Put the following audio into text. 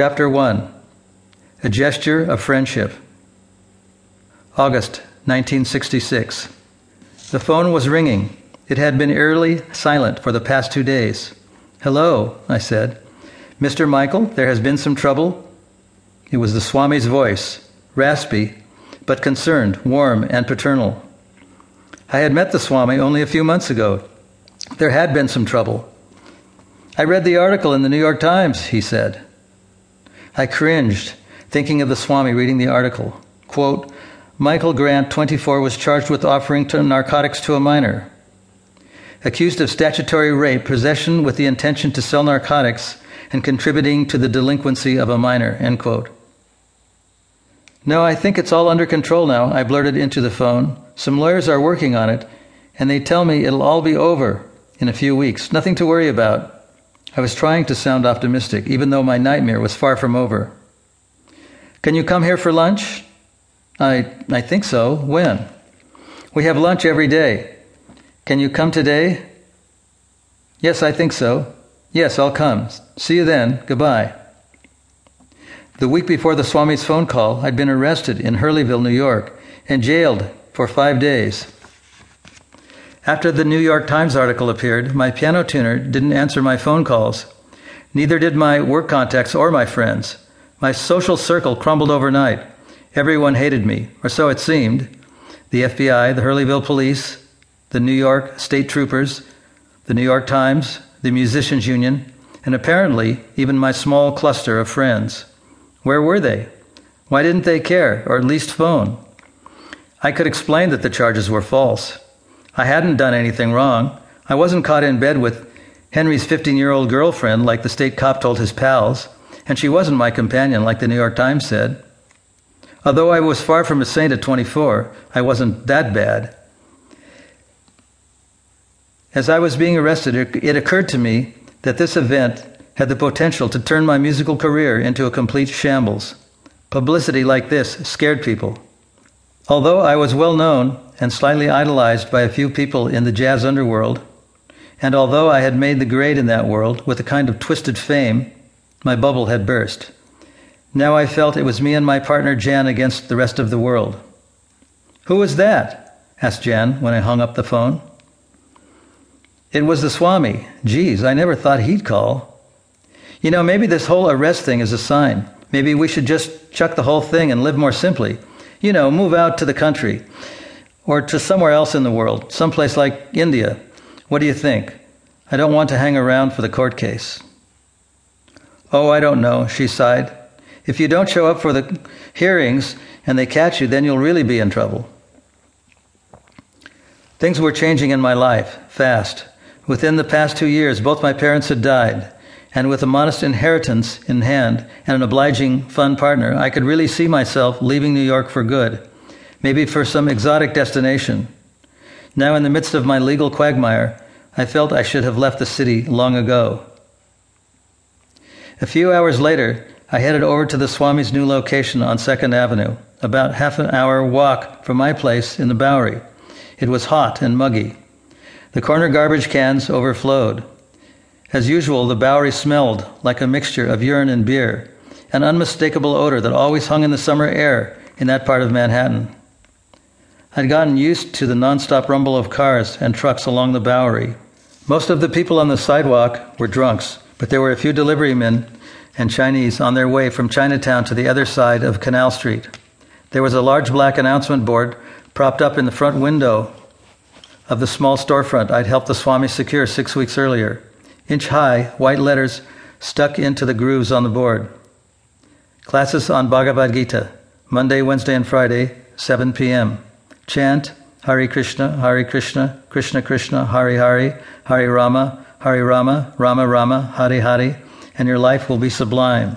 Chapter 1 A Gesture of Friendship. August 1966. The phone was ringing. It had been eerily silent for the past two days. Hello, I said. Mr. Michael, there has been some trouble? It was the Swami's voice, raspy, but concerned, warm, and paternal. I had met the Swami only a few months ago. There had been some trouble. I read the article in the New York Times, he said. I cringed, thinking of the Swami reading the article. Quote, Michael Grant, 24, was charged with offering to narcotics to a minor. Accused of statutory rape, possession with the intention to sell narcotics, and contributing to the delinquency of a minor. End quote. No, I think it's all under control now, I blurted into the phone. Some lawyers are working on it, and they tell me it'll all be over in a few weeks. Nothing to worry about. I was trying to sound optimistic, even though my nightmare was far from over. Can you come here for lunch? I, I think so. When? We have lunch every day. Can you come today? Yes, I think so. Yes, I'll come. See you then. Goodbye. The week before the Swami's phone call, I'd been arrested in Hurleyville, New York, and jailed for five days. After the New York Times article appeared, my piano tuner didn't answer my phone calls. Neither did my work contacts or my friends. My social circle crumbled overnight. Everyone hated me, or so it seemed. The FBI, the Hurleyville Police, the New York State Troopers, the New York Times, the Musicians Union, and apparently even my small cluster of friends. Where were they? Why didn't they care, or at least phone? I could explain that the charges were false. I hadn't done anything wrong. I wasn't caught in bed with Henry's 15 year old girlfriend like the state cop told his pals, and she wasn't my companion like the New York Times said. Although I was far from a saint at 24, I wasn't that bad. As I was being arrested, it occurred to me that this event had the potential to turn my musical career into a complete shambles. Publicity like this scared people. Although I was well known and slightly idolized by a few people in the jazz underworld, and although I had made the grade in that world with a kind of twisted fame, my bubble had burst. Now I felt it was me and my partner Jan against the rest of the world. Who was that? asked Jan when I hung up the phone. It was the Swami. Geez, I never thought he'd call. You know, maybe this whole arrest thing is a sign. Maybe we should just chuck the whole thing and live more simply. You know, move out to the country or to somewhere else in the world, someplace like India. What do you think? I don't want to hang around for the court case. Oh, I don't know, she sighed. If you don't show up for the hearings and they catch you, then you'll really be in trouble. Things were changing in my life, fast. Within the past two years, both my parents had died, and with a modest inheritance in hand and an obliging, fun partner, I could really see myself leaving New York for good maybe for some exotic destination. Now, in the midst of my legal quagmire, I felt I should have left the city long ago. A few hours later, I headed over to the Swami's new location on 2nd Avenue, about half an hour walk from my place in the Bowery. It was hot and muggy. The corner garbage cans overflowed. As usual, the Bowery smelled like a mixture of urine and beer, an unmistakable odor that always hung in the summer air in that part of Manhattan. I'd gotten used to the nonstop rumble of cars and trucks along the Bowery. Most of the people on the sidewalk were drunks, but there were a few delivery men and Chinese on their way from Chinatown to the other side of Canal Street. There was a large black announcement board propped up in the front window of the small storefront I'd helped the Swami secure six weeks earlier. Inch high, white letters stuck into the grooves on the board. Classes on Bhagavad Gita, Monday, Wednesday, and Friday, 7 p.m chant Hare Krishna, Hare Krishna, Krishna Krishna, Hare Hare, Hare Rama, Hare Rama, Rama Rama, Hare Hare, and your life will be sublime.